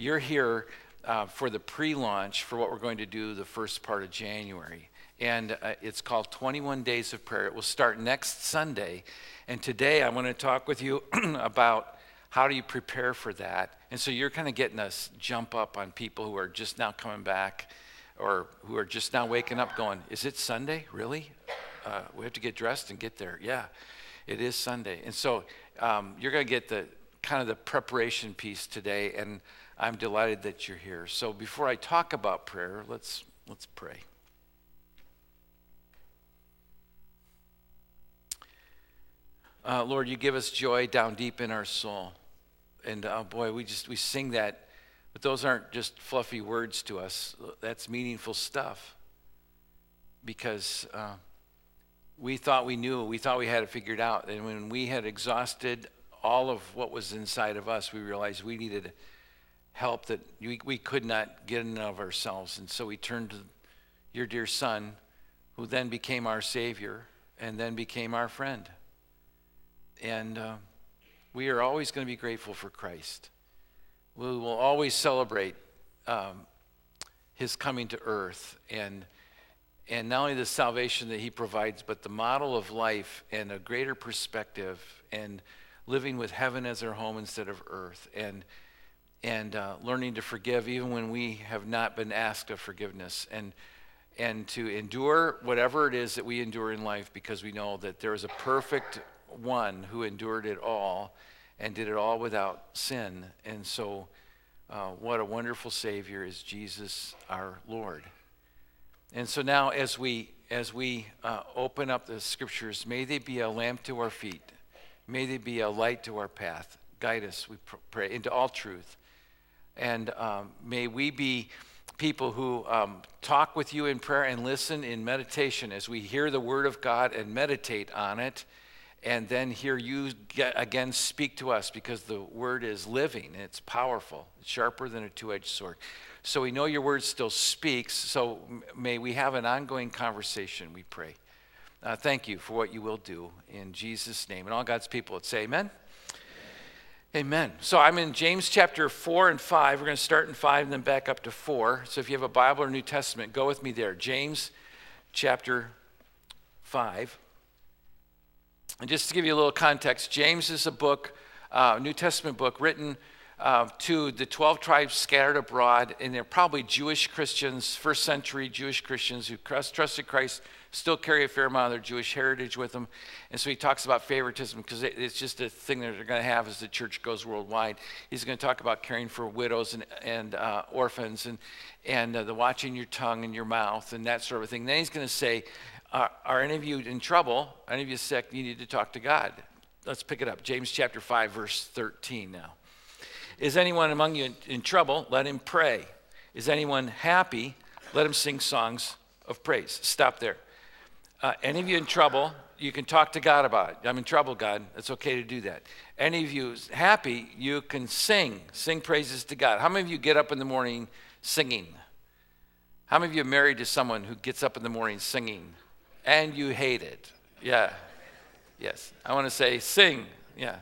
you're here uh, for the pre launch for what we're going to do the first part of January. And uh, it's called 21 Days of Prayer. It will start next Sunday. And today I want to talk with you about how do you prepare for that. And so you're kind of getting us jump up on people who are just now coming back or who are just now waking up going, Is it Sunday? Really? Uh, we have to get dressed and get there. Yeah, it is Sunday. And so um, you're going to get the kind of the preparation piece today. And I'm delighted that you're here. So before I talk about prayer, let's, let's pray. Uh, Lord, you give us joy down deep in our soul. And oh boy, we just we sing that, but those aren't just fluffy words to us. That's meaningful stuff. Because uh, we thought we knew, we thought we had it figured out. And when we had exhausted all of what was inside of us, we realized we needed help that we, we could not get in of ourselves. And so we turned to your dear Son, who then became our Savior and then became our friend. And uh, we are always going to be grateful for Christ. We will always celebrate um, his coming to earth and and not only the salvation that he provides, but the model of life and a greater perspective and living with heaven as our home instead of earth and and uh, learning to forgive even when we have not been asked of forgiveness and and to endure whatever it is that we endure in life because we know that there is a perfect one who endured it all and did it all without sin. And so, uh, what a wonderful Savior is Jesus our Lord. And so now, as we as we uh, open up the scriptures, may they be a lamp to our feet, may they be a light to our path. Guide us, we pray, into all truth, and um, may we be people who um, talk with you in prayer and listen in meditation as we hear the Word of God and meditate on it and then hear you again speak to us because the word is living it's powerful it's sharper than a two-edged sword. So we know your word still speaks so may we have an ongoing conversation we pray. Uh, thank you for what you will do in jesus name. And all god's people would say amen Amen. So I'm in James chapter 4 and 5. We're going to start in 5 and then back up to 4. So if you have a Bible or New Testament, go with me there. James chapter 5. And just to give you a little context, James is a book, uh, New Testament book, written uh, to the 12 tribes scattered abroad, and they're probably Jewish Christians, first century Jewish Christians who trusted Christ, still carry a fair amount of their Jewish heritage with them. And so he talks about favoritism because it's just a thing that they're going to have as the church goes worldwide. He's going to talk about caring for widows and, and uh, orphans and, and uh, the watching your tongue and your mouth and that sort of thing. Then he's going to say, are, are any of you in trouble? Any of you sick? You need to talk to God. Let's pick it up. James chapter 5, verse 13 now. Is anyone among you in, in trouble? Let him pray. Is anyone happy? Let him sing songs of praise. Stop there. Uh, any of you in trouble, you can talk to God about it. I'm in trouble, God. It's okay to do that. Any of you happy, you can sing, sing praises to God. How many of you get up in the morning singing? How many of you are married to someone who gets up in the morning singing? and you hate it. Yeah. Yes. I want to say sing. Yeah.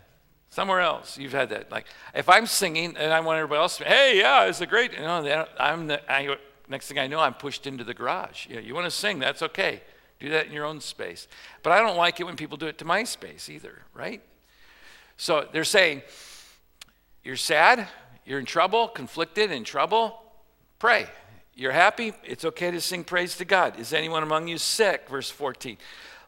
Somewhere else, you've had that. Like, if I'm singing and I want everybody else to, hey, yeah, it's a great, you know, I'm the, I, next thing I know, I'm pushed into the garage. Yeah, you want to sing, that's okay. Do that in your own space. But I don't like it when people do it to my space either, right? So they're saying, you're sad, you're in trouble, conflicted, in trouble, pray. You're happy? It's okay to sing praise to God. Is anyone among you sick? Verse 14.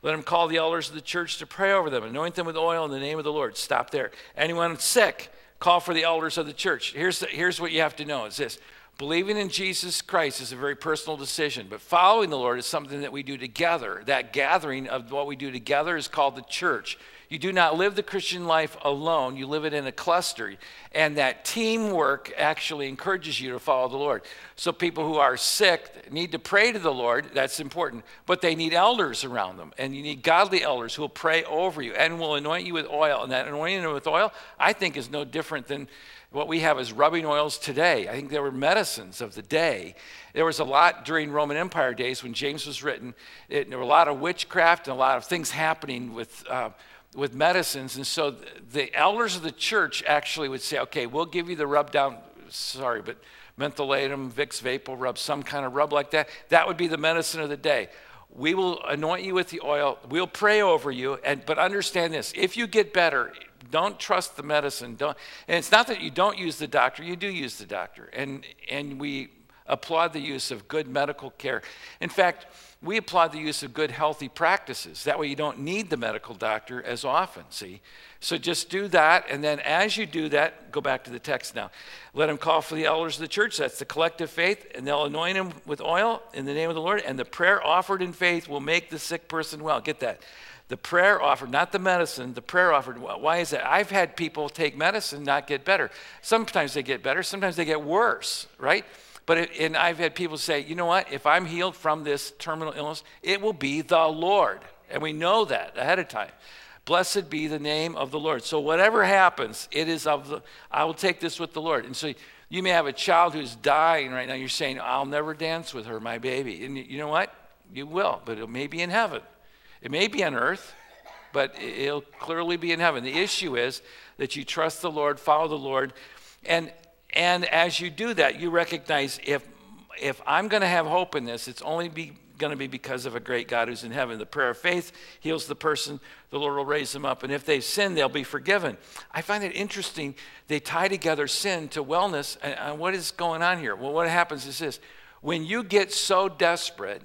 Let him call the elders of the church to pray over them, anoint them with oil in the name of the Lord. Stop there. Anyone sick? Call for the elders of the church. Here's, the, here's what you have to know is this believing in Jesus Christ is a very personal decision, but following the Lord is something that we do together. That gathering of what we do together is called the church. You do not live the Christian life alone, you live it in a cluster. And that teamwork actually encourages you to follow the Lord. So people who are sick need to pray to the Lord, that's important, but they need elders around them. And you need godly elders who will pray over you and will anoint you with oil. And that anointing with oil, I think, is no different than what we have is rubbing oils today. I think there were medicines of the day. There was a lot during Roman Empire days when James was written. It, there were a lot of witchcraft and a lot of things happening with. Uh, with medicines. And so the elders of the church actually would say, okay, we'll give you the rub down sorry, but mentholatum, Vicks VapoRub, some kind of rub like that. That would be the medicine of the day. We will anoint you with the oil. We'll pray over you. And but understand this: if you get better, don't trust the medicine. Don't. And it's not that you don't use the doctor. You do use the doctor. And and we applaud the use of good medical care. In fact, we applaud the use of good healthy practices. That way you don't need the medical doctor as often, see? So just do that, and then as you do that, go back to the text now. Let him call for the elders of the church. That's the collective faith, and they'll anoint him with oil in the name of the Lord, and the prayer offered in faith will make the sick person well. Get that. The prayer offered, not the medicine, the prayer offered. Why is that? I've had people take medicine, not get better. Sometimes they get better, sometimes they get worse, right? But it, and I've had people say, you know what? If I'm healed from this terminal illness, it will be the Lord. And we know that ahead of time. Blessed be the name of the Lord. So whatever happens, it is of the, I will take this with the Lord. And so you may have a child who's dying right now. You're saying, I'll never dance with her, my baby. And you know what? You will, but it may be in heaven. It may be on earth, but it'll clearly be in heaven. The issue is that you trust the Lord, follow the Lord, and and as you do that, you recognize if, if I'm going to have hope in this, it's only be, going to be because of a great God who's in heaven. The prayer of faith heals the person, the Lord will raise them up. And if they sin, they'll be forgiven. I find it interesting. They tie together sin to wellness. And, what is going on here? Well, what happens is this when you get so desperate,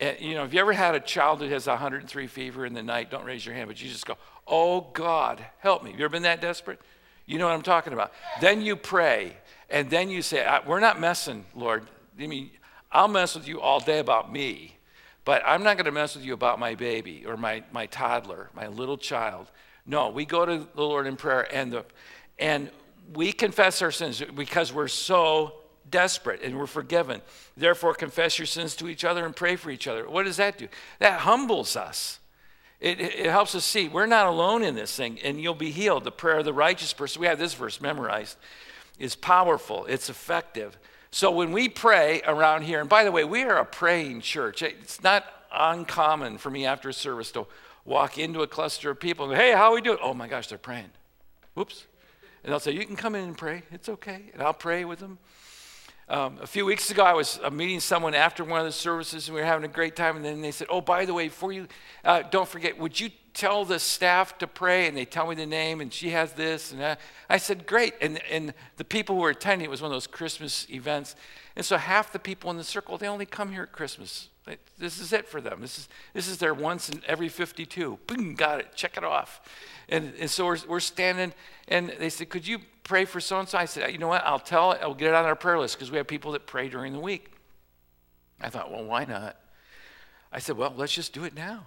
Eh, you know, have you ever had a child who has 103 fever in the night? Don't raise your hand, but you just go, Oh God, help me. Have you ever been that desperate? You know what I'm talking about. Then you pray, and then you say, We're not messing, Lord. I mean, I'll mess with you all day about me, but I'm not going to mess with you about my baby or my, my toddler, my little child. No, we go to the Lord in prayer, and, the, and we confess our sins because we're so desperate and we're forgiven. Therefore, confess your sins to each other and pray for each other. What does that do? That humbles us. It, it, helps us see we're not alone in this thing, and you'll be healed. The prayer of the righteous person, we have this verse memorized, is powerful, it's effective. So when we pray around here, and by the way, we are a praying church. It's not uncommon for me after a service to walk into a cluster of people and go, hey, how are we doing? Oh my gosh, they're praying. Whoops. And I'll say, You can come in and pray. It's okay. And I'll pray with them. Um, a few weeks ago, I was uh, meeting someone after one of the services, and we were having a great time. And then they said, "Oh, by the way, before you, uh, don't forget, would you tell the staff to pray?" And they tell me the name, and she has this, and that. I said, "Great." And and the people who were attending, it was one of those Christmas events, and so half the people in the circle, they only come here at Christmas. This is it for them. This is this is their once in every 52. Boom, got it. Check it off. And, and so we're, we're standing, and they said, Could you pray for so and so? I said, You know what? I'll tell it. I'll get it on our prayer list because we have people that pray during the week. I thought, Well, why not? I said, Well, let's just do it now.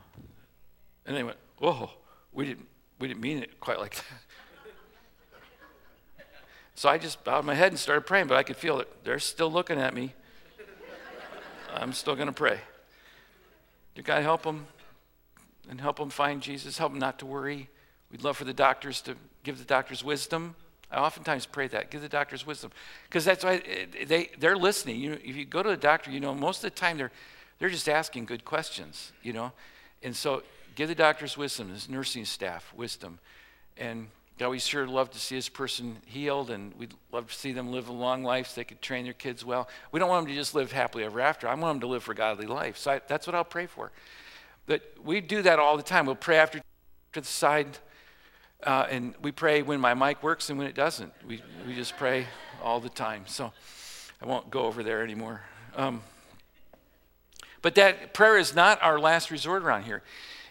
And they went, Whoa, we didn't, we didn't mean it quite like that. So I just bowed my head and started praying, but I could feel it. They're still looking at me. I'm still going to pray. You got to help them and help them find Jesus, help them not to worry, We'd love for the doctors to give the doctors wisdom. I oftentimes pray that give the doctors wisdom because that's why eh, they they're listening. You know, if you go to the doctor, you know most of the time they're they're just asking good questions. You know, and so give the doctors wisdom, his nursing staff wisdom, and God, we sure love to see this person healed, and we'd love to see them live a long life so they could train their kids well. We don't want them to just live happily ever after. I want them to live for godly life. So I, that's what I'll pray for. But we do that all the time. We'll pray after to the side uh, and we pray when my mic works and when it doesn't. We, we just pray all the time. So I won't go over there anymore. Um, but that prayer is not our last resort around here.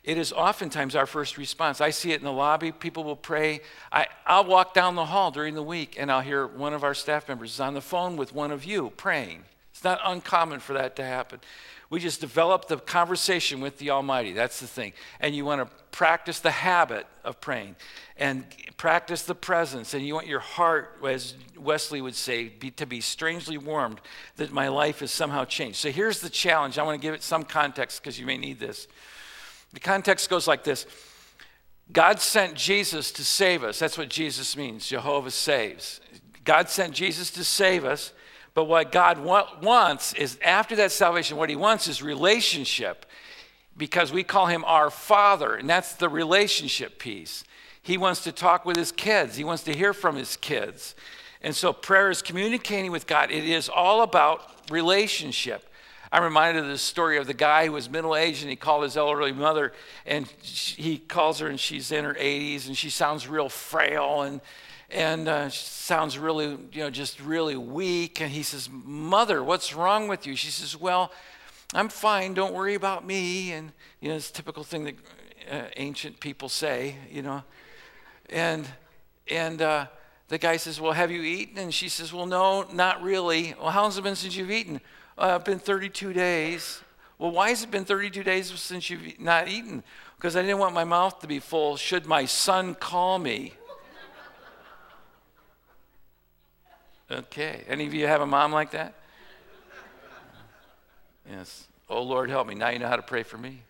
It is oftentimes our first response. I see it in the lobby. People will pray. I, I'll walk down the hall during the week and I'll hear one of our staff members is on the phone with one of you praying. It's not uncommon for that to happen. We just develop the conversation with the Almighty. That's the thing. And you want to practice the habit of praying and practice the presence. And you want your heart, as Wesley would say, be, to be strangely warmed that my life has somehow changed. So here's the challenge. I want to give it some context because you may need this. The context goes like this God sent Jesus to save us. That's what Jesus means. Jehovah saves. God sent Jesus to save us. But what God wa- wants is, after that salvation, what He wants is relationship because we call Him our Father, and that's the relationship piece. He wants to talk with His kids, He wants to hear from His kids. And so prayer is communicating with God. It is all about relationship. I'm reminded of the story of the guy who was middle aged and he called his elderly mother and he calls her and she's in her 80s and she sounds real frail and and uh, sounds really you know just really weak and he says mother what's wrong with you she says well i'm fine don't worry about me and you know it's a typical thing that uh, ancient people say you know and and uh, the guy says well have you eaten and she says well no not really well how long has it been since you've eaten uh, it's been 32 days. Well, why has it been 32 days since you've not eaten? Because I didn't want my mouth to be full should my son call me. Okay. Any of you have a mom like that? Yes. Oh, Lord, help me. Now you know how to pray for me.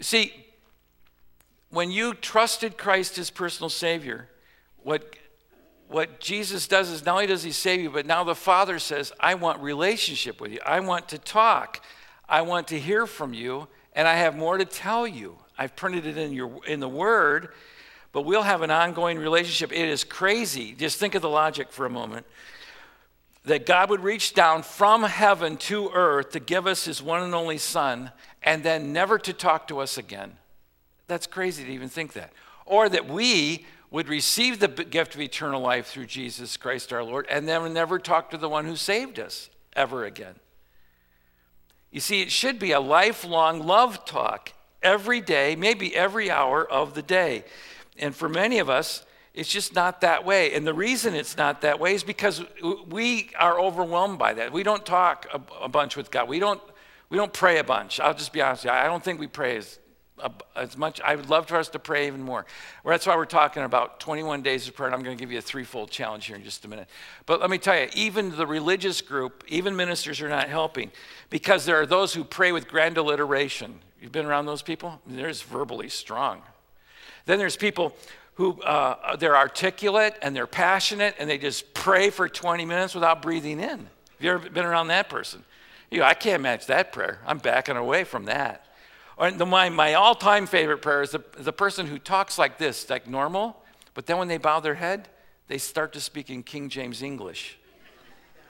See, when you trusted Christ as personal Savior, what what Jesus does is not only does he save you, but now the Father says, I want relationship with you. I want to talk. I want to hear from you, and I have more to tell you. I've printed it in your in the word, but we'll have an ongoing relationship. It is crazy. Just think of the logic for a moment. That God would reach down from heaven to earth to give us his one and only son and then never to talk to us again. That's crazy to even think that. Or that we would receive the gift of eternal life through Jesus Christ our Lord and then never talk to the one who saved us ever again. You see, it should be a lifelong love talk every day, maybe every hour of the day. And for many of us, it's just not that way. And the reason it's not that way is because we are overwhelmed by that. We don't talk a, a bunch with God. We don't, we don't pray a bunch. I'll just be honest with you. I don't think we pray as as much i would love for us to pray even more well, that's why we're talking about 21 days of prayer and i'm going to give you a threefold challenge here in just a minute but let me tell you even the religious group even ministers are not helping because there are those who pray with grand alliteration you've been around those people they're just verbally strong then there's people who uh, they're articulate and they're passionate and they just pray for 20 minutes without breathing in have you ever been around that person you know, i can't match that prayer i'm backing away from that or the, my, my all time favorite prayer is the, the person who talks like this, like normal, but then when they bow their head, they start to speak in King James English.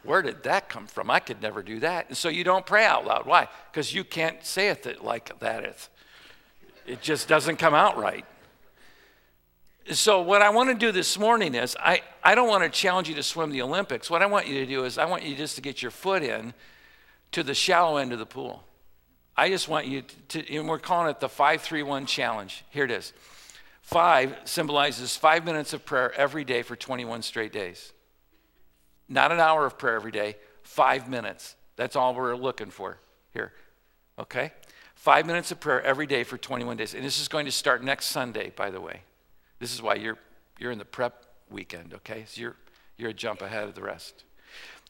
Where did that come from? I could never do that. And so you don't pray out loud. Why? Because you can't say it like that. It just doesn't come out right. So, what I want to do this morning is I, I don't want to challenge you to swim the Olympics. What I want you to do is I want you just to get your foot in to the shallow end of the pool. I just want you to, and we're calling it the 531 challenge. Here it is. Five symbolizes five minutes of prayer every day for 21 straight days. Not an hour of prayer every day, five minutes. That's all we're looking for here. Okay? Five minutes of prayer every day for 21 days. And this is going to start next Sunday, by the way. This is why you're, you're in the prep weekend, okay? So you're, you're a jump ahead of the rest.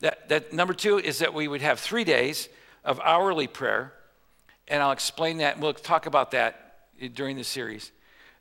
That, that number two is that we would have three days of hourly prayer and I'll explain that. We'll talk about that during the series.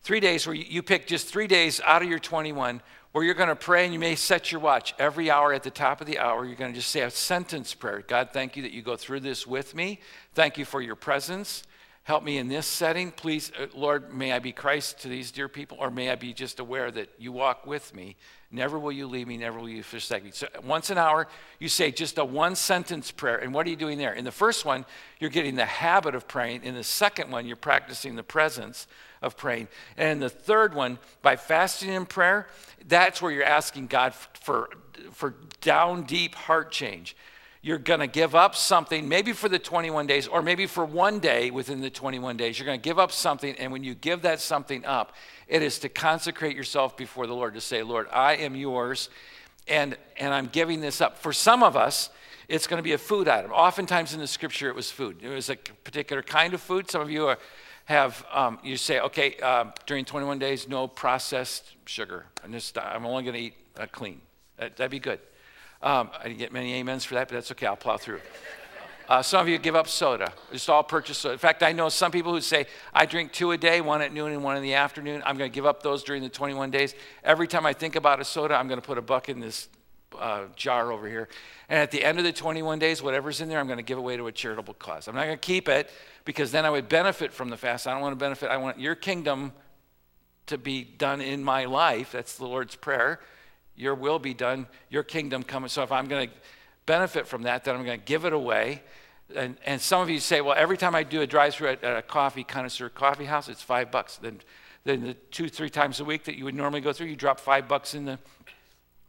Three days where you pick just three days out of your 21 where you're going to pray and you may set your watch. Every hour at the top of the hour, you're going to just say a sentence prayer. God, thank you that you go through this with me. Thank you for your presence. Help me in this setting. Please, uh, Lord, may I be Christ to these dear people, or may I be just aware that you walk with me. Never will you leave me, never will you forsake me. So once an hour, you say just a one sentence prayer. And what are you doing there? In the first one, you're getting the habit of praying. In the second one, you're practicing the presence of praying. And the third one, by fasting and prayer, that's where you're asking God for, for down deep heart change you're going to give up something, maybe for the 21 days, or maybe for one day within the 21 days. You're going to give up something, and when you give that something up, it is to consecrate yourself before the Lord, to say, Lord, I am yours, and, and I'm giving this up. For some of us, it's going to be a food item. Oftentimes in the scripture, it was food. It was a particular kind of food. Some of you are, have, um, you say, okay, uh, during 21 days, no processed sugar. I'm, just, I'm only going to eat uh, clean. That, that'd be good. Um, I didn't get many amens for that, but that's okay. I'll plow through. Uh, some of you give up soda. Just all purchase soda. In fact, I know some people who say, I drink two a day, one at noon and one in the afternoon. I'm going to give up those during the 21 days. Every time I think about a soda, I'm going to put a buck in this uh, jar over here. And at the end of the 21 days, whatever's in there, I'm going to give away to a charitable cause. I'm not going to keep it because then I would benefit from the fast. I don't want to benefit. I want your kingdom to be done in my life. That's the Lord's Prayer. Your will be done, your kingdom come. So if I'm going to benefit from that, then I'm going to give it away. And, and some of you say, well, every time I do a drive through at, at, a coffee connoisseur coffee house, it's five bucks. Then, then the two, three times a week that you would normally go through, you drop five bucks in the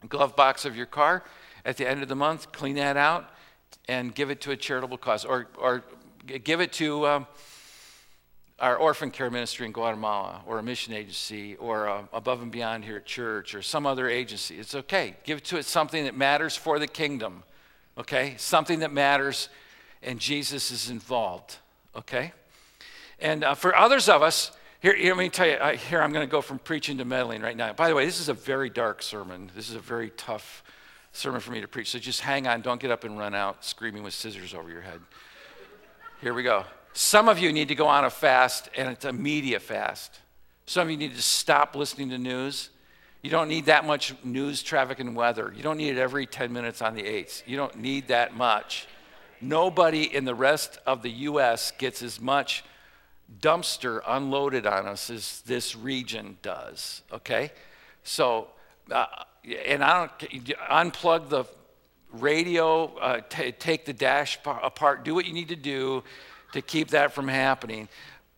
glove box of your car. At the end of the month, clean that out and give it to a charitable cause or, or give it to um, our orphan care ministry in Guatemala or a mission agency or uh, above and beyond here at church or some other agency. It's okay. Give to it something that matters for the kingdom, okay? Something that matters and Jesus is involved, okay? And uh, for others of us, here, here, let me tell you, I, here I'm going to go from preaching to meddling right now. By the way, this is a very dark sermon. This is a very tough sermon for me to preach. So just hang on. Don't get up and run out screaming with scissors over your head. Here we go. Some of you need to go on a fast, and it's a media fast. Some of you need to stop listening to news. You don't need that much news, traffic, and weather. You don't need it every 10 minutes on the 8s. You don't need that much. Nobody in the rest of the U.S. gets as much dumpster unloaded on us as this region does, okay? So, uh, and I don't unplug the radio, uh, take the dash apart, do what you need to do to keep that from happening.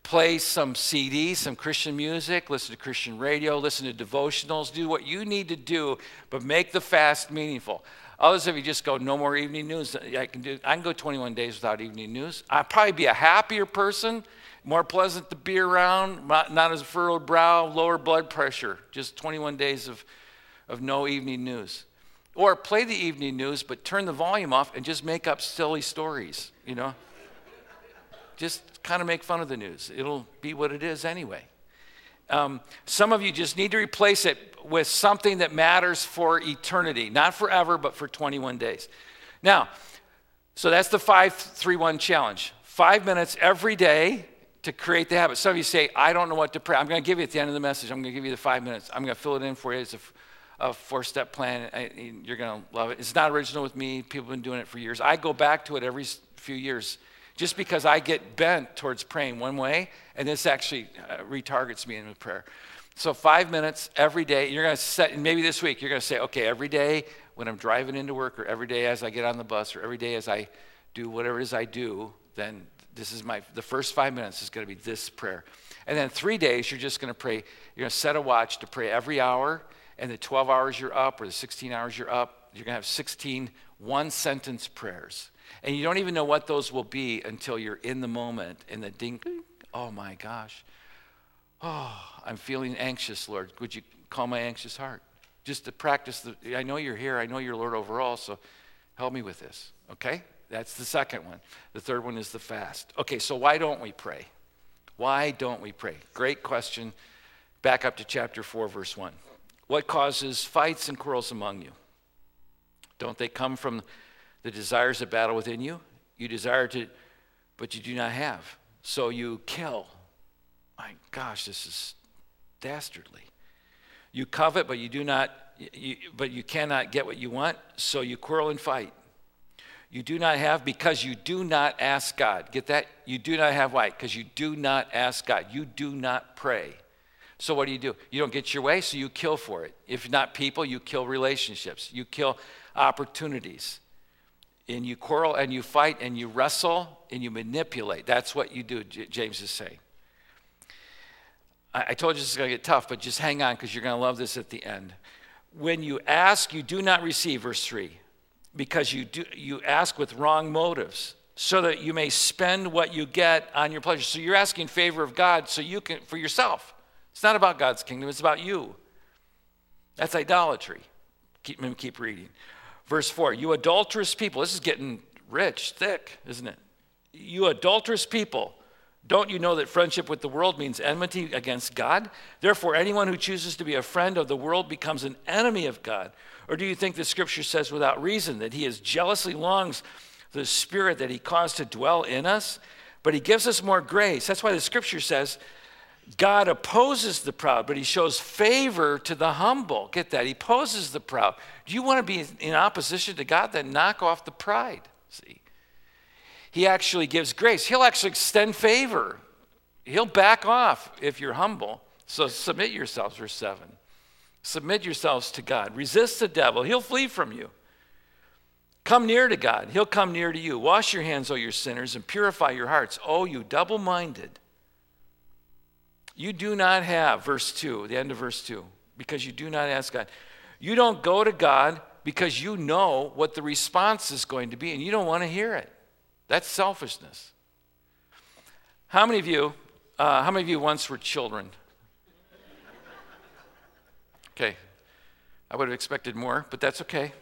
Play some CDs, some Christian music, listen to Christian radio, listen to devotionals, do what you need to do, but make the fast meaningful. Others of you just go, no more evening news. I can do. I can go 21 days without evening news. I'd probably be a happier person, more pleasant to be around, not, not as furrowed brow, lower blood pressure. Just 21 days of, of no evening news. Or play the evening news, but turn the volume off and just make up silly stories. You know, just kind of make fun of the news. It'll be what it is anyway. Um, some of you just need to replace it with something that matters for eternity, not forever, but for 21 days. Now, so that's the 531 challenge. Five minutes every day to create the habit. Some of you say, I don't know what to pray. I'm going to give you at the end of the message, I'm going to give you the five minutes. I'm going to fill it in for you. It's a, a four step plan. I, you're going to love it. It's not original with me. People have been doing it for years. I go back to it every few years just because I get bent towards praying one way, and this actually uh, retargets me in prayer. So, five minutes every day, you're going to set, maybe this week, you're going to say, okay, every day when I'm driving into work, or every day as I get on the bus, or every day as I do whatever it is I do, then this is my, the first five minutes is going to be this prayer. And then three days, you're just going to pray, you're going to set a watch to pray every hour, and the 12 hours you're up, or the 16 hours you're up, you're going to have 16 one sentence prayers. And you don't even know what those will be until you're in the moment and the ding, oh my gosh. Oh, I'm feeling anxious, Lord. Would you calm my anxious heart? Just to practice the, I know you're here. I know you're Lord over all, so help me with this. Okay? That's the second one. The third one is the fast. Okay, so why don't we pray? Why don't we pray? Great question. Back up to chapter 4, verse 1. What causes fights and quarrels among you? Don't they come from the desires that battle within you. You desire to, but you do not have. So you kill. My gosh, this is dastardly. You covet, but you do not, you, but you cannot get what you want, so you quarrel and fight. You do not have because you do not ask God. Get that? You do not have why? Because you do not ask God. You do not pray. So what do you do? You don't get your way, so you kill for it. If not people, you kill relationships. You kill opportunities and you quarrel and you fight and you wrestle and you manipulate. That's what you do, J- James is saying. I, I told you this is going to get tough, but just hang on because you're going to love this at the end. When you ask, you do not receive, verse 3, because you, do, you ask with wrong motives so that you may spend what you get on your pleasure. So you're asking favor of God so you can for yourself. It's not about God's kingdom, it's about you. That's idolatry. Keep, keep reading. Verse 4 You adulterous people, this is getting rich, thick, isn't it? You adulterous people, don't you know that friendship with the world means enmity against God? Therefore, anyone who chooses to be a friend of the world becomes an enemy of God. Or do you think the scripture says without reason that he is jealously longs the spirit that he caused to dwell in us? But he gives us more grace. That's why the scripture says God opposes the proud, but he shows favor to the humble. Get that? He opposes the proud. Do you want to be in opposition to God? Then knock off the pride. See? He actually gives grace. He'll actually extend favor. He'll back off if you're humble. So submit yourselves, verse 7. Submit yourselves to God. Resist the devil, he'll flee from you. Come near to God, he'll come near to you. Wash your hands, O you sinners, and purify your hearts, O you double minded. You do not have, verse 2, the end of verse 2, because you do not ask God. You don't go to God because you know what the response is going to be and you don't want to hear it. That's selfishness. How many of you, uh, how many of you once were children? Okay, I would have expected more, but that's okay.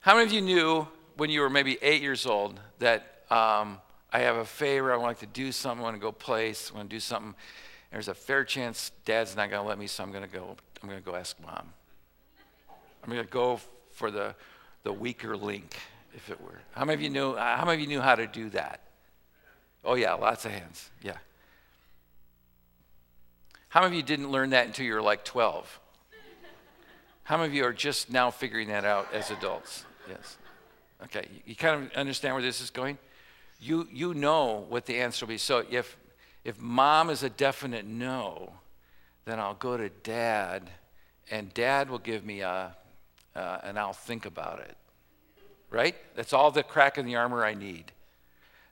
How many of you knew when you were maybe eight years old that um, I have a favor, I want to do something, I want to go place, I want to do something. There's a fair chance dad's not going to let me, so I'm going to go, I'm going to go ask mom. I'm going to go for the, the weaker link, if it were. How many of you knew, how many of you knew how to do that? Oh yeah, lots of hands, yeah. How many of you didn't learn that until you were like 12? How many of you are just now figuring that out as adults? Yes. Okay, you, you kind of understand where this is going? You, you know what the answer will be. So if, if mom is a definite no, then I'll go to dad, and dad will give me a, uh, and I'll think about it. Right? That's all the crack in the armor I need.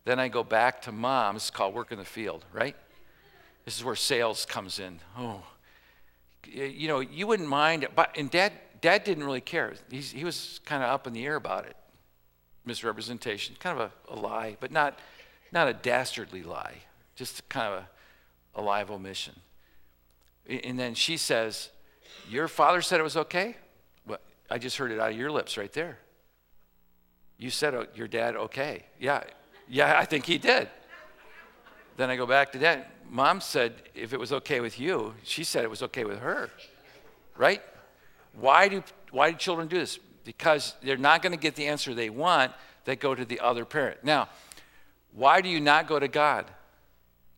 Then I go back to mom. Is called work in the field, right? This is where sales comes in. Oh, you know, you wouldn't mind, but and dad, dad didn't really care. He's, he was kind of up in the air about it misrepresentation, kind of a, a lie, but not, not a dastardly lie, just kind of a, a lie of omission. And then she says, Your father said it was okay? Well, I just heard it out of your lips right there. You said oh, your dad okay. Yeah, yeah, I think he did. Then I go back to dad. Mom said if it was okay with you, she said it was okay with her. Right? Why do, why do children do this? Because they're not going to get the answer they want, they go to the other parent. Now, why do you not go to God?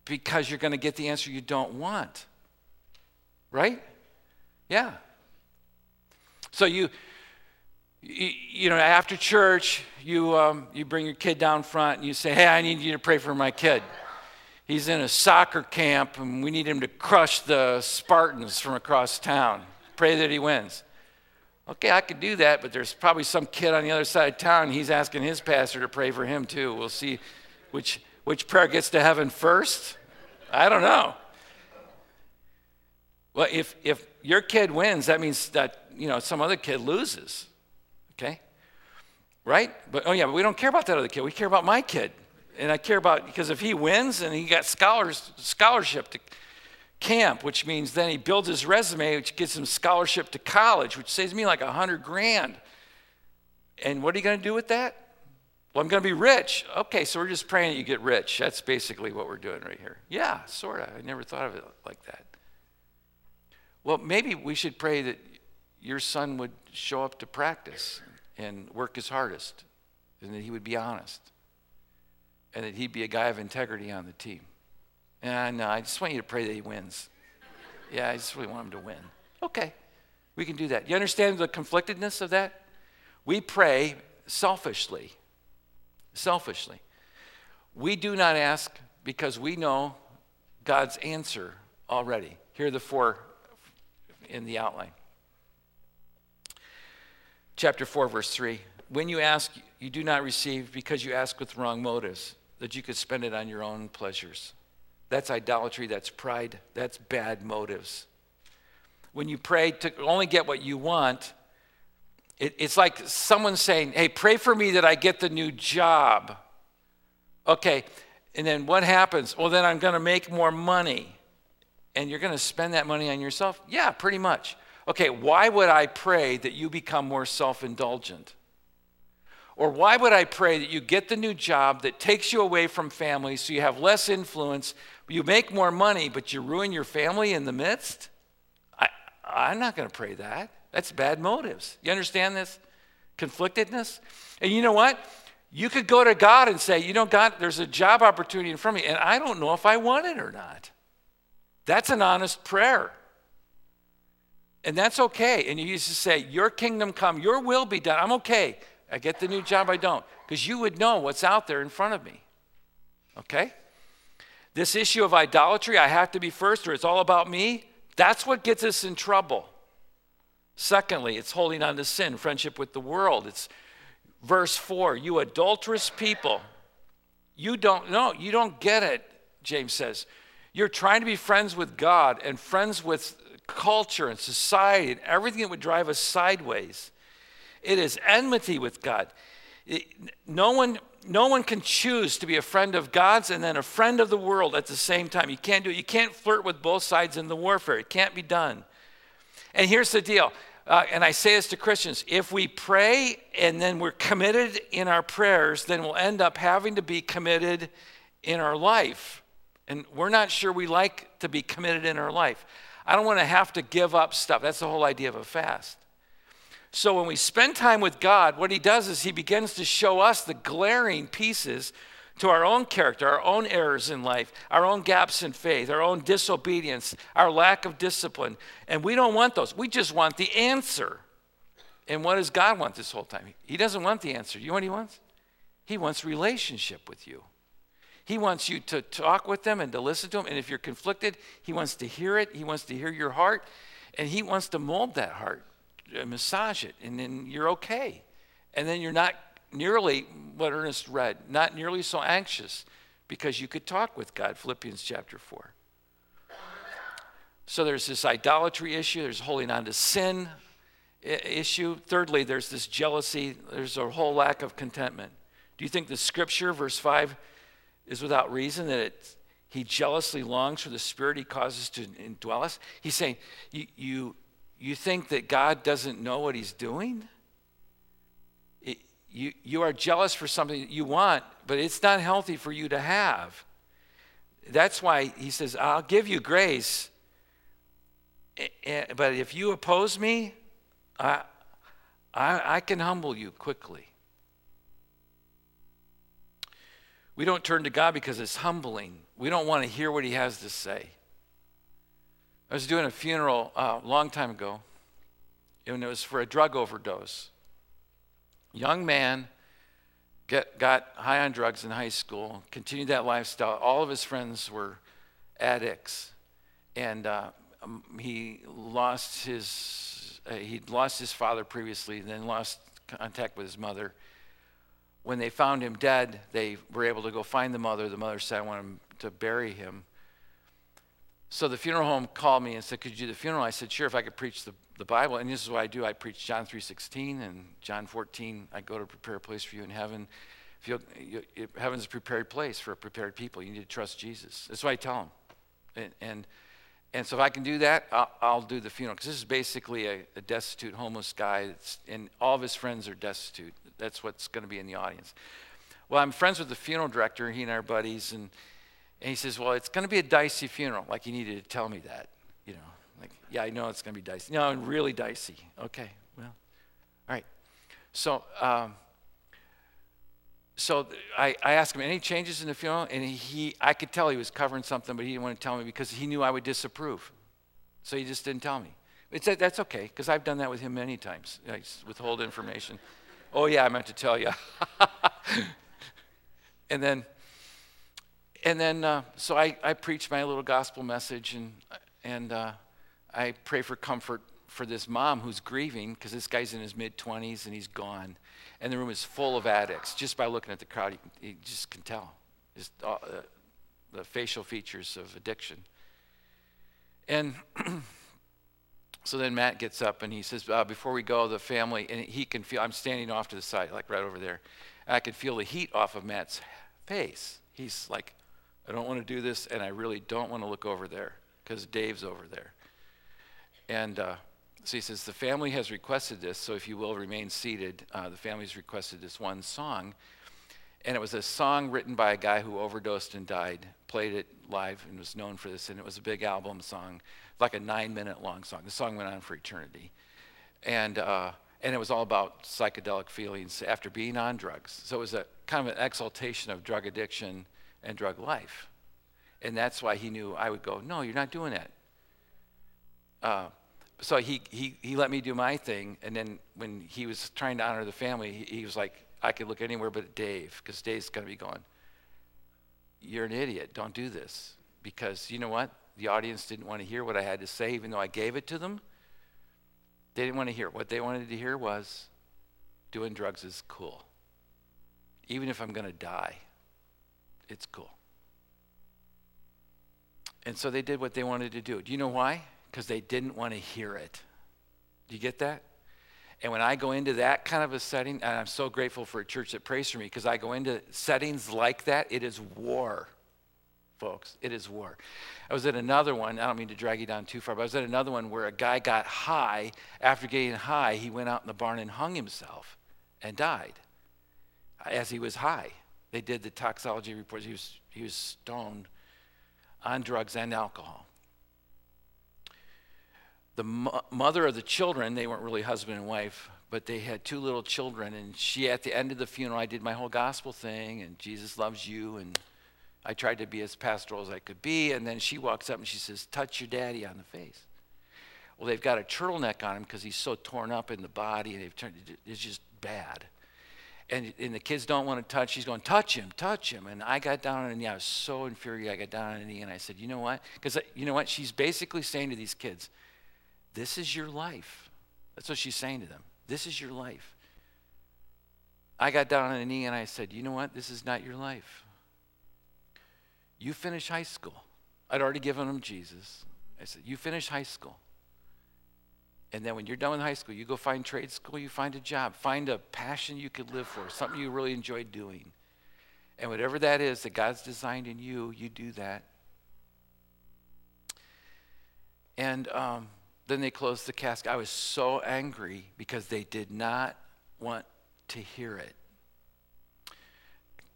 Because you're going to get the answer you don't want. Right? Yeah. So you, you, know, after church, you, um, you bring your kid down front and you say, hey, I need you to pray for my kid. He's in a soccer camp and we need him to crush the Spartans from across town. Pray that he wins. Okay, I could do that, but there's probably some kid on the other side of town. He's asking his pastor to pray for him too. We'll see which, which prayer gets to heaven first. I don't know. Well, if, if your kid wins, that means that, you know, some other kid loses. Okay? Right? But, oh, yeah, but we don't care about that other kid. We care about my kid. And I care about, because if he wins and he got scholars, scholarship to, camp, which means then he builds his resume, which gets him scholarship to college, which saves me like a hundred grand. And what are you going to do with that? Well, I'm going to be rich. Okay, so we're just praying that you get rich. That's basically what we're doing right here. Yeah, sort of. I never thought of it like that. Well, maybe we should pray that your son would show up to practice and work his hardest, and that he would be honest, and that he'd be a guy of integrity on the team. And uh, I just want you to pray that he wins. Yeah, I just really want him to win. Okay, we can do that. You understand the conflictedness of that? We pray selfishly. Selfishly. We do not ask because we know God's answer already. Here are the four in the outline. Chapter 4, verse 3. When you ask, you do not receive because you ask with wrong motives, that you could spend it on your own pleasures. That's idolatry, that's pride, that's bad motives. When you pray to only get what you want, it, it's like someone saying, Hey, pray for me that I get the new job. Okay, and then what happens? Well, then I'm going to make more money. And you're going to spend that money on yourself? Yeah, pretty much. Okay, why would I pray that you become more self indulgent? Or why would I pray that you get the new job that takes you away from family so you have less influence, you make more money, but you ruin your family in the midst? I, I'm not going to pray that. That's bad motives. You understand this? Conflictedness? And you know what? You could go to God and say, you know, God, there's a job opportunity in front of me, and I don't know if I want it or not. That's an honest prayer. And that's okay. And you used to say, Your kingdom come, your will be done. I'm okay. I get the new job, I don't. Because you would know what's out there in front of me. Okay? This issue of idolatry, I have to be first or it's all about me, that's what gets us in trouble. Secondly, it's holding on to sin, friendship with the world. It's verse 4 you adulterous people. You don't know, you don't get it, James says. You're trying to be friends with God and friends with culture and society and everything that would drive us sideways. It is enmity with God. It, no one no one can choose to be a friend of God's and then a friend of the world at the same time. You can't do it. You can't flirt with both sides in the warfare. It can't be done. And here's the deal. Uh, and I say this to Christians if we pray and then we're committed in our prayers, then we'll end up having to be committed in our life. And we're not sure we like to be committed in our life. I don't want to have to give up stuff. That's the whole idea of a fast. So when we spend time with God, what He does is He begins to show us the glaring pieces to our own character, our own errors in life, our own gaps in faith, our own disobedience, our lack of discipline. And we don't want those. We just want the answer. And what does God want this whole time? He doesn't want the answer. You know what He wants? He wants relationship with you. He wants you to talk with them and to listen to them. And if you're conflicted, He wants to hear it. He wants to hear your heart. And He wants to mold that heart Uh, massage it, and then you're okay. And then you're not nearly what Ernest read, not nearly so anxious because you could talk with God, Philippians chapter 4. So there's this idolatry issue, there's holding on to sin issue. Thirdly, there's this jealousy, there's a whole lack of contentment. Do you think the scripture, verse 5, is without reason that it, he jealously longs for the spirit he causes to indwell us? He's saying, you, you you think that God doesn't know what he's doing? It, you, you are jealous for something you want, but it's not healthy for you to have. That's why he says, I'll give you grace, but if you oppose me, I, I, I can humble you quickly. We don't turn to God because it's humbling. We don't want to hear what he has to say. I was doing a funeral a uh, long time ago, and it was for a drug overdose. Young man get, got high on drugs in high school, continued that lifestyle. All of his friends were addicts, and uh, um, he lost his uh, he'd lost his father previously, then lost contact with his mother. When they found him dead, they were able to go find the mother. The mother said, "I want him to bury him." So the funeral home called me and said, could you do the funeral? I said, sure, if I could preach the, the Bible. And this is what I do. I preach John 3.16 and John 14, I go to prepare a place for you in heaven. If you, you, heaven's a prepared place for prepared people. You need to trust Jesus. That's what I tell them. And, and, and so if I can do that, I'll, I'll do the funeral. Because this is basically a, a destitute, homeless guy, and all of his friends are destitute. That's what's going to be in the audience. Well, I'm friends with the funeral director. He and are buddies. And and he says, Well, it's going to be a dicey funeral. Like, he needed to tell me that. You know, like, yeah, I know it's going to be dicey. No, really dicey. Okay, well, all right. So, um, so I, I asked him, any changes in the funeral? And he, I could tell he was covering something, but he didn't want to tell me because he knew I would disapprove. So he just didn't tell me. It's, that's okay, because I've done that with him many times. I withhold information. Oh, yeah, I meant to tell you. and then and then, uh, so I, I preach my little gospel message and, and uh, I pray for comfort for this mom who's grieving because this guy's in his mid 20s and he's gone. And the room is full of addicts. Just by looking at the crowd, you, you just can tell. Just uh, the facial features of addiction. And so then Matt gets up and he says, uh, Before we go, the family, and he can feel, I'm standing off to the side, like right over there. I can feel the heat off of Matt's face. He's like, I don't want to do this, and I really don't want to look over there because Dave's over there. And uh, so he says, The family has requested this, so if you will remain seated, uh, the family's requested this one song. And it was a song written by a guy who overdosed and died, played it live and was known for this. And it was a big album song, like a nine minute long song. The song went on for eternity. And, uh, and it was all about psychedelic feelings after being on drugs. So it was a kind of an exaltation of drug addiction and drug life. And that's why he knew I would go, No, you're not doing that. Uh, so he, he, he let me do my thing. And then when he was trying to honor the family, he, he was like, I could look anywhere but Dave, because Dave's going to be going, you're an idiot. Don't do this. Because you know what? The audience didn't want to hear what I had to say, even though I gave it to them. They didn't want to hear. What they wanted to hear was doing drugs is cool. Even if I'm going to die, it's cool. And so they did what they wanted to do. Do you know why? Because they didn't want to hear it. Do you get that? And when I go into that kind of a setting, and I'm so grateful for a church that prays for me because I go into settings like that, it is war, folks. It is war. I was at another one, I don't mean to drag you down too far, but I was at another one where a guy got high. After getting high, he went out in the barn and hung himself and died as he was high. They did the toxology reports. He was, he was stoned on drugs and alcohol the mo- mother of the children, they weren't really husband and wife, but they had two little children. And she, at the end of the funeral, I did my whole gospel thing, and Jesus loves you. And I tried to be as pastoral as I could be. And then she walks up and she says, Touch your daddy on the face. Well, they've got a turtleneck on him because he's so torn up in the body, and they've turned, it's just bad. And, and the kids don't want to touch. She's going, touch him, touch him. And I got down on a knee. I was so infuriated. I got down on a knee and I said, you know what? Because you know what? She's basically saying to these kids, this is your life. That's what she's saying to them. This is your life. I got down on a knee and I said, You know what? This is not your life. You finish high school. I'd already given them Jesus. I said, You finish high school. And then when you're done with high school, you go find trade school, you find a job, find a passion you could live for, something you really enjoy doing. And whatever that is that God's designed in you, you do that. And um, then they closed the casket. I was so angry because they did not want to hear it.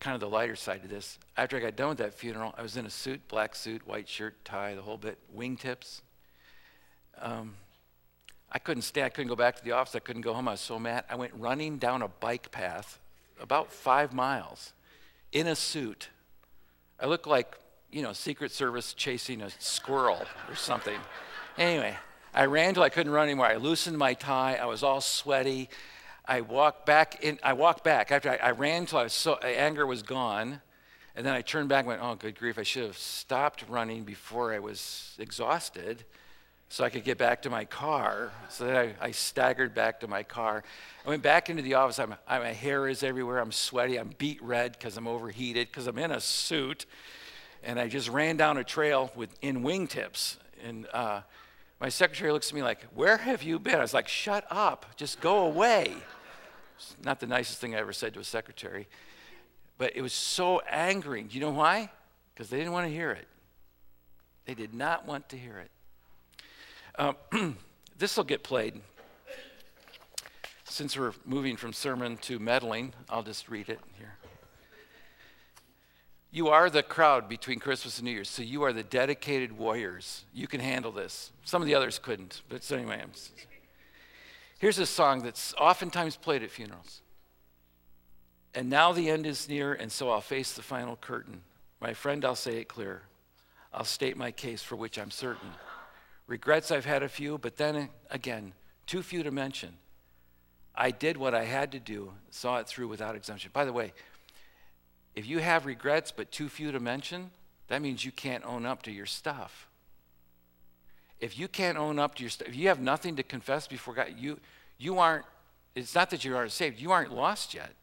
Kind of the lighter side of this. After I got done with that funeral, I was in a suit, black suit, white shirt, tie, the whole bit, wingtips. Um, I couldn't stay. I couldn't go back to the office. I couldn't go home. I was so mad. I went running down a bike path about five miles in a suit. I looked like, you know, Secret Service chasing a squirrel or something. Anyway, I ran till I couldn't run anymore. I loosened my tie. I was all sweaty. I walked back in. I walked back after I, I ran till I was so anger was gone, and then I turned back and went, "Oh, good grief! I should have stopped running before I was exhausted, so I could get back to my car." So then I, I staggered back to my car. I went back into the office. I'm, I, my hair is everywhere. I'm sweaty. I'm beet red because I'm overheated because I'm in a suit, and I just ran down a trail with in wingtips and. Uh, my secretary looks at me like, Where have you been? I was like, Shut up, just go away. It's not the nicest thing I ever said to a secretary. But it was so angering. Do you know why? Because they didn't want to hear it. They did not want to hear it. Um, this will get played. Since we're moving from sermon to meddling, I'll just read it here. You are the crowd between Christmas and New Year's, so you are the dedicated warriors. You can handle this. Some of the others couldn't, but so anyway. I'm, here's a song that's oftentimes played at funerals. And now the end is near, and so I'll face the final curtain. My friend, I'll say it clear. I'll state my case for which I'm certain. Regrets, I've had a few, but then uh, again, too few to mention. I did what I had to do, saw it through without exemption. By the way, if you have regrets but too few to mention, that means you can't own up to your stuff. If you can't own up to your stuff, if you have nothing to confess before God, you, you aren't, it's not that you aren't saved, you aren't lost yet.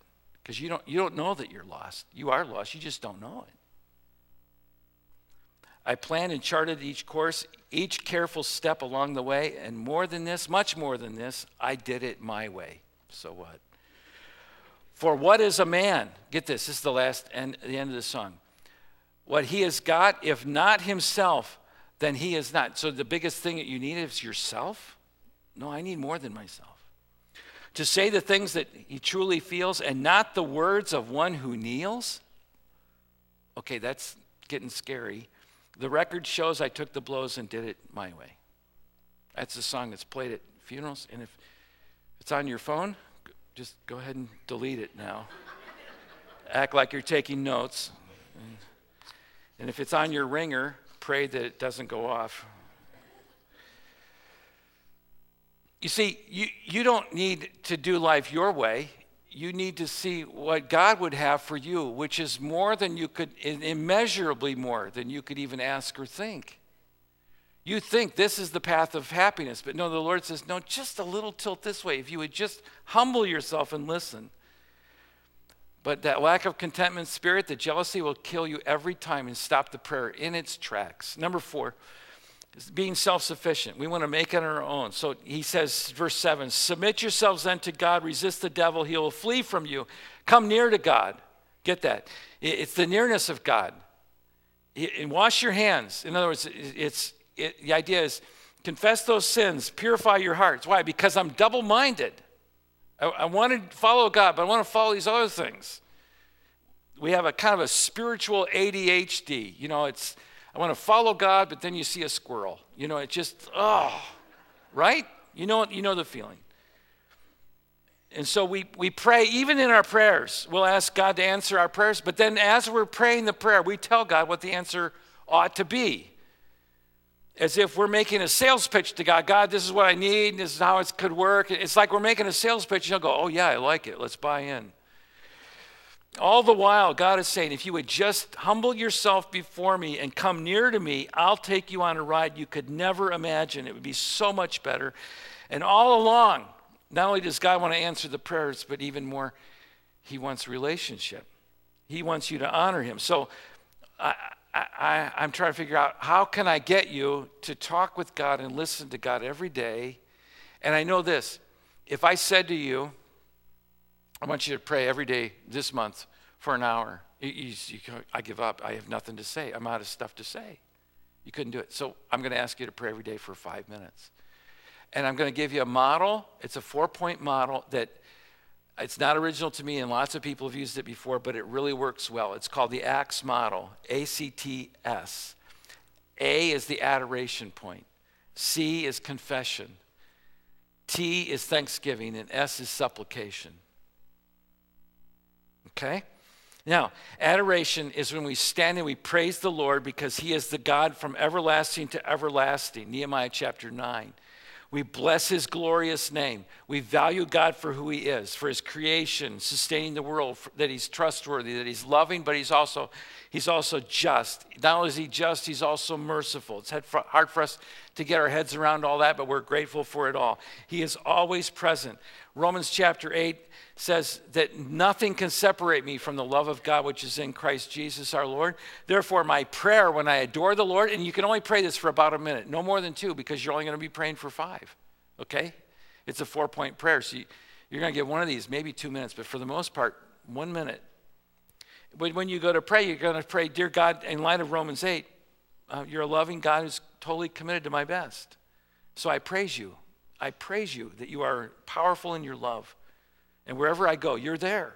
Because you don't, you don't know that you're lost. You are lost, you just don't know it. I planned and charted each course, each careful step along the way, and more than this, much more than this, I did it my way. So what? For what is a man? Get this, this is the last end, the end of the song. What he has got, if not himself, then he is not. So the biggest thing that you need is yourself? No, I need more than myself. To say the things that he truly feels and not the words of one who kneels? Okay, that's getting scary. The record shows I took the blows and did it my way. That's a song that's played at funerals. And if it's on your phone, just go ahead and delete it now. Act like you're taking notes. And if it's on your ringer, pray that it doesn't go off. You see, you, you don't need to do life your way. You need to see what God would have for you, which is more than you could, immeasurably more than you could even ask or think. You think this is the path of happiness, but no, the Lord says, no, just a little tilt this way. If you would just humble yourself and listen. But that lack of contentment spirit, the jealousy will kill you every time and stop the prayer in its tracks. Number four, being self sufficient. We want to make it on our own. So he says, verse 7 Submit yourselves then to God, resist the devil, he will flee from you. Come near to God. Get that? It's the nearness of God. And wash your hands. In other words, it's, it, the idea is confess those sins, purify your hearts. Why? Because I'm double minded. I, I want to follow God, but I want to follow these other things. We have a kind of a spiritual ADHD. You know, it's I want to follow God, but then you see a squirrel. You know, it just, oh, right? You know, you know the feeling. And so we, we pray, even in our prayers, we'll ask God to answer our prayers, but then as we're praying the prayer, we tell God what the answer ought to be. As if we're making a sales pitch to God. God, this is what I need, this is how it could work. It's like we're making a sales pitch, and He'll go, Oh, yeah, I like it, let's buy in. All the while, God is saying, if you would just humble yourself before me and come near to me, I'll take you on a ride you could never imagine. It would be so much better. And all along, not only does God want to answer the prayers, but even more, He wants relationship. He wants you to honor Him. So I, I, I'm trying to figure out how can I get you to talk with God and listen to God every day. And I know this if I said to you, I want you to pray every day this month for an hour. You, you, you, I give up. I have nothing to say. I'm out of stuff to say. You couldn't do it. So I'm going to ask you to pray every day for five minutes. And I'm going to give you a model. It's a four point model that it's not original to me, and lots of people have used it before, but it really works well. It's called the ACTS model, A C T S. A is the adoration point, C is confession, T is thanksgiving, and S is supplication. Okay? Now, adoration is when we stand and we praise the Lord because he is the God from everlasting to everlasting. Nehemiah chapter 9. We bless his glorious name. We value God for who he is, for his creation, sustaining the world, that he's trustworthy, that he's loving, but he's also, he's also just. Not only is he just, he's also merciful. It's hard for us to get our heads around all that, but we're grateful for it all. He is always present. Romans chapter 8 says that nothing can separate me from the love of God which is in Christ Jesus our Lord. Therefore, my prayer when I adore the Lord, and you can only pray this for about a minute, no more than two, because you're only going to be praying for five. Okay? It's a four point prayer. So you, are going to get one of these, maybe two minutes, but for the most part, one minute. When you go to pray, you're going to pray, Dear God, in light of Romans 8, uh, you're a loving God who's totally committed to my best. So I praise you. I praise you that you are powerful in your love. And wherever I go, you're there.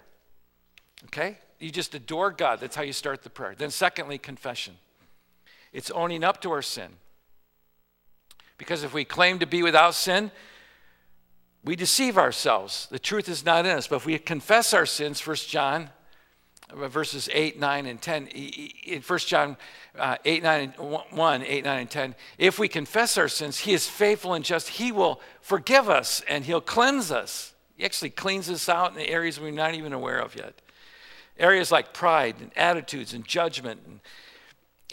Okay? You just adore God. That's how you start the prayer. Then, secondly, confession. It's owning up to our sin. Because if we claim to be without sin, we deceive ourselves. The truth is not in us. But if we confess our sins, 1 John verses 8, 9, and 10, in 1 John uh, 8, 9, 1, 8, 9, and 10, if we confess our sins, he is faithful and just. He will forgive us and he'll cleanse us he actually cleans us out in the areas we're not even aware of yet. Areas like pride and attitudes and judgment and,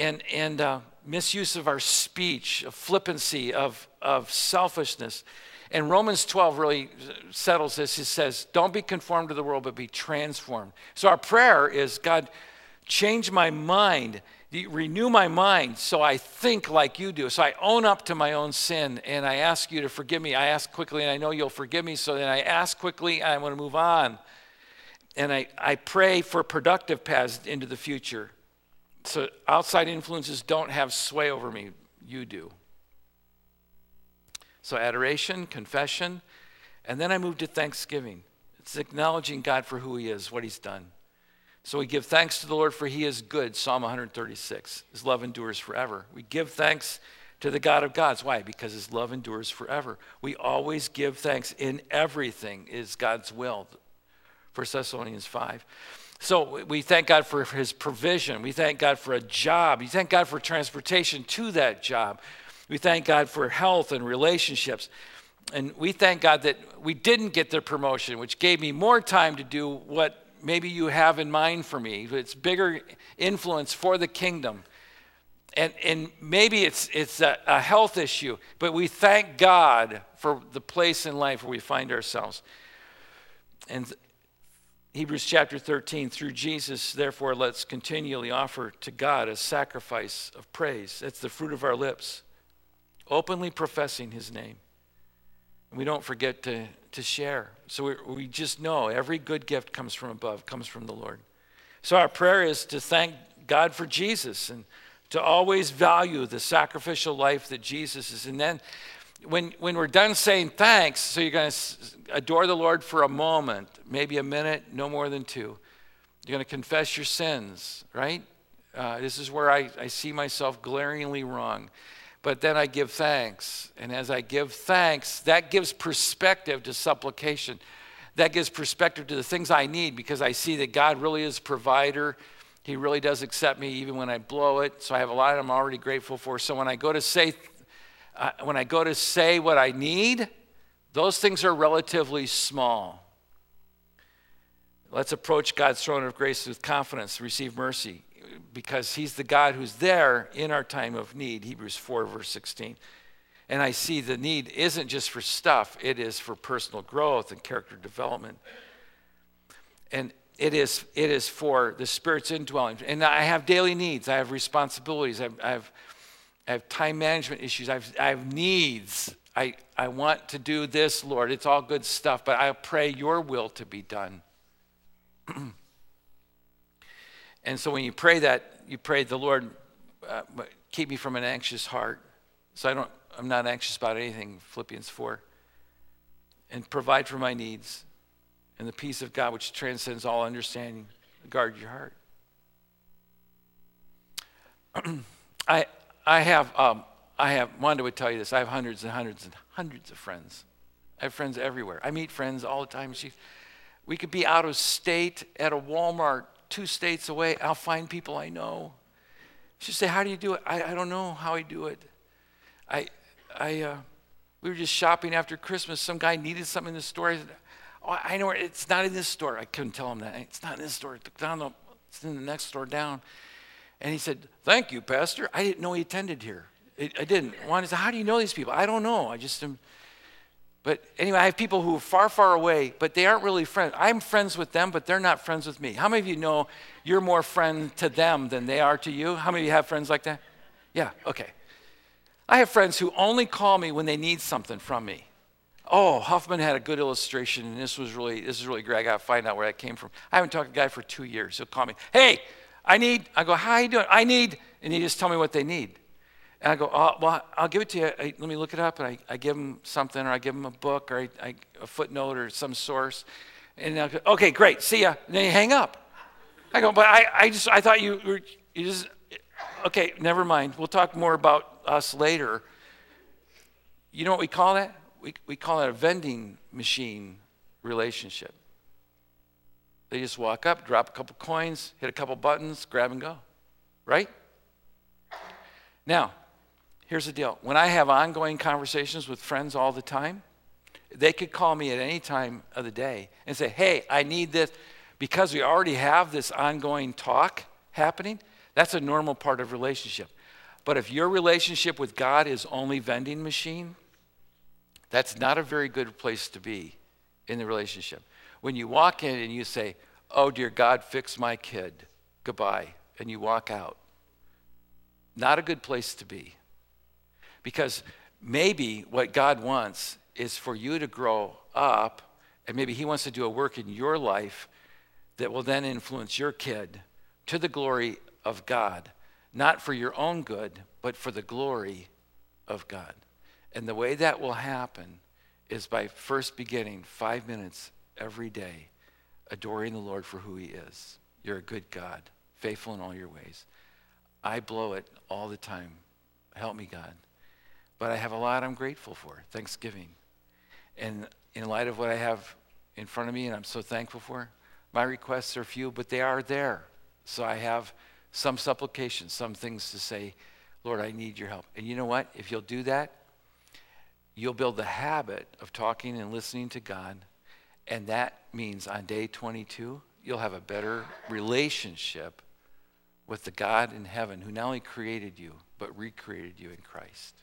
and, and uh, misuse of our speech, of flippancy, of, of selfishness. And Romans 12 really settles this. It says, Don't be conformed to the world, but be transformed. So our prayer is, God, change my mind renew my mind so I think like you do. So I own up to my own sin and I ask you to forgive me. I ask quickly and I know you'll forgive me. So then I ask quickly and I want to move on. And I, I pray for productive paths into the future. So outside influences don't have sway over me. You do. So adoration, confession, and then I move to thanksgiving. It's acknowledging God for who He is, what He's done. So we give thanks to the Lord for he is good. Psalm 136. His love endures forever. We give thanks to the God of gods. Why? Because his love endures forever. We always give thanks in everything is God's will. 1 Thessalonians 5. So we thank God for his provision. We thank God for a job. We thank God for transportation to that job. We thank God for health and relationships. and we thank God that we didn't get the promotion, which gave me more time to do what maybe you have in mind for me. It's bigger influence for the kingdom. And, and maybe it's, it's a, a health issue, but we thank God for the place in life where we find ourselves. And Hebrews chapter 13, through Jesus, therefore, let's continually offer to God a sacrifice of praise. That's the fruit of our lips, openly professing his name. And we don't forget to, to share. So we, we just know every good gift comes from above, comes from the Lord. So our prayer is to thank God for Jesus and to always value the sacrificial life that Jesus is. And then when, when we're done saying thanks, so you're going to adore the Lord for a moment, maybe a minute, no more than two. You're going to confess your sins, right? Uh, this is where I, I see myself glaringly wrong. But then I give thanks. And as I give thanks, that gives perspective to supplication. That gives perspective to the things I need because I see that God really is provider. He really does accept me even when I blow it. So I have a lot I'm already grateful for. So when I go to say, uh, when I go to say what I need, those things are relatively small. Let's approach God's throne of grace with confidence, receive mercy because he's the God who's there in our time of need, Hebrews 4, verse 16. And I see the need isn't just for stuff, it is for personal growth and character development. And it is, it is for the Spirit's indwelling. And I have daily needs, I have responsibilities, I have, I have, I have time management issues, I have, I have needs. I, I want to do this, Lord. It's all good stuff, but I pray your will to be done. And so when you pray that, you pray, the Lord, uh, keep me from an anxious heart. So I don't, I'm not anxious about anything, Philippians 4. And provide for my needs. And the peace of God, which transcends all understanding, guard your heart. I, I have, um, I have, Wanda would tell you this, I have hundreds and hundreds and hundreds of friends. I have friends everywhere. I meet friends all the time. She, we could be out of state at a Walmart two states away, I'll find people I know. She'd say, How do you do it? I, I don't know how I do it. I, I, uh, we were just shopping after Christmas. Some guy needed something in the store. I said, oh, I know it's not in this store. I couldn't tell him that. It's not in this store. It's, down the, it's in the next store down. And he said, Thank you, Pastor. I didn't know he attended here. I didn't. One said, How do you know these people? I don't know. I just am. But anyway, I have people who are far, far away, but they aren't really friends. I'm friends with them, but they're not friends with me. How many of you know you're more friend to them than they are to you? How many of you have friends like that? Yeah, okay. I have friends who only call me when they need something from me. Oh, Huffman had a good illustration, and this was really, this is really great. I got to find out where that came from. I haven't talked to a guy for two years. He'll call me, hey, I need, I go, how you doing? I need, and he just tell me what they need. And I go, oh, well, I'll give it to you. I, let me look it up. And I, I give them something, or I give them a book, or I, I, a footnote, or some source. And I go, okay, great, see ya. And then you hang up. I go, but I, I just, I thought you were, you just, okay, never mind. We'll talk more about us later. You know what we call that? We, we call it a vending machine relationship. They just walk up, drop a couple coins, hit a couple buttons, grab and go. Right? Now, Here's the deal when I have ongoing conversations with friends all the time, they could call me at any time of the day and say, Hey, I need this. Because we already have this ongoing talk happening, that's a normal part of relationship. But if your relationship with God is only vending machine, that's not a very good place to be in the relationship. When you walk in and you say, Oh, dear God, fix my kid, goodbye, and you walk out, not a good place to be. Because maybe what God wants is for you to grow up, and maybe He wants to do a work in your life that will then influence your kid to the glory of God, not for your own good, but for the glory of God. And the way that will happen is by first beginning five minutes every day adoring the Lord for who He is. You're a good God, faithful in all your ways. I blow it all the time. Help me, God. But I have a lot I'm grateful for. Thanksgiving. And in light of what I have in front of me and I'm so thankful for, my requests are few, but they are there. So I have some supplications, some things to say, Lord, I need your help. And you know what? If you'll do that, you'll build the habit of talking and listening to God. And that means on day 22, you'll have a better relationship with the God in heaven who not only created you, but recreated you in Christ.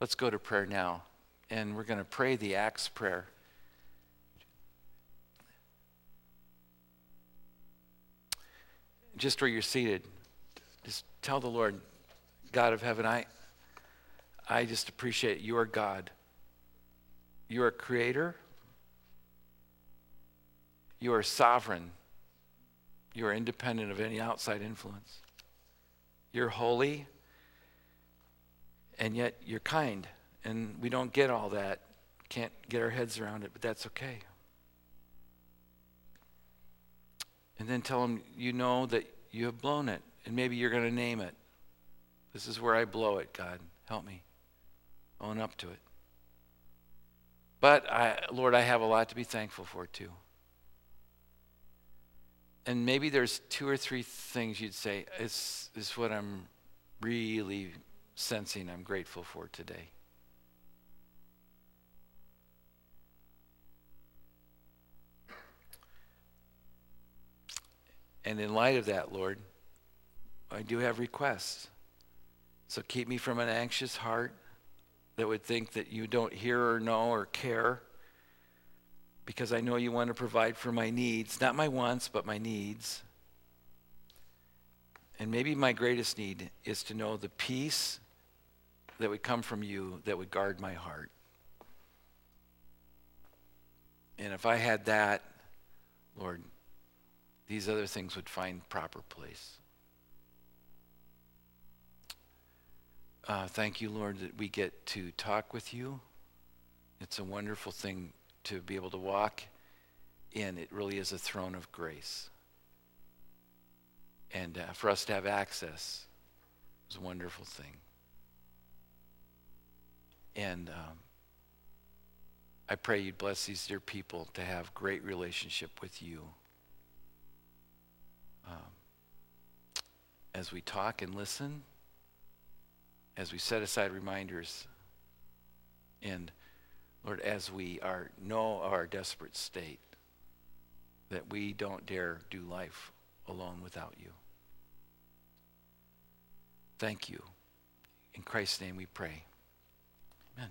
Let's go to prayer now. And we're going to pray the Acts prayer. Just where you're seated, just tell the Lord, God of heaven, I, I just appreciate you are God. You are creator. You are sovereign. You are independent of any outside influence. You're holy, and yet you're kind. And we don't get all that, can't get our heads around it, but that's okay. And then tell them you know that you have blown it, and maybe you're going to name it. This is where I blow it, God. Help me. Own up to it. But I, Lord, I have a lot to be thankful for too. And maybe there's two or three things you'd say, is, is what I'm really sensing I'm grateful for today. And in light of that, Lord, I do have requests. So keep me from an anxious heart that would think that you don't hear or know or care because I know you want to provide for my needs, not my wants, but my needs. And maybe my greatest need is to know the peace that would come from you that would guard my heart. And if I had that, Lord, these other things would find proper place. Uh, thank you, Lord, that we get to talk with you. It's a wonderful thing to be able to walk in. It really is a throne of grace. And uh, for us to have access is a wonderful thing. And um, I pray you'd bless these dear people to have great relationship with you. Um, as we talk and listen, as we set aside reminders, and Lord, as we are know our desperate state, that we don't dare do life alone without you. Thank you. In Christ's name we pray. Amen.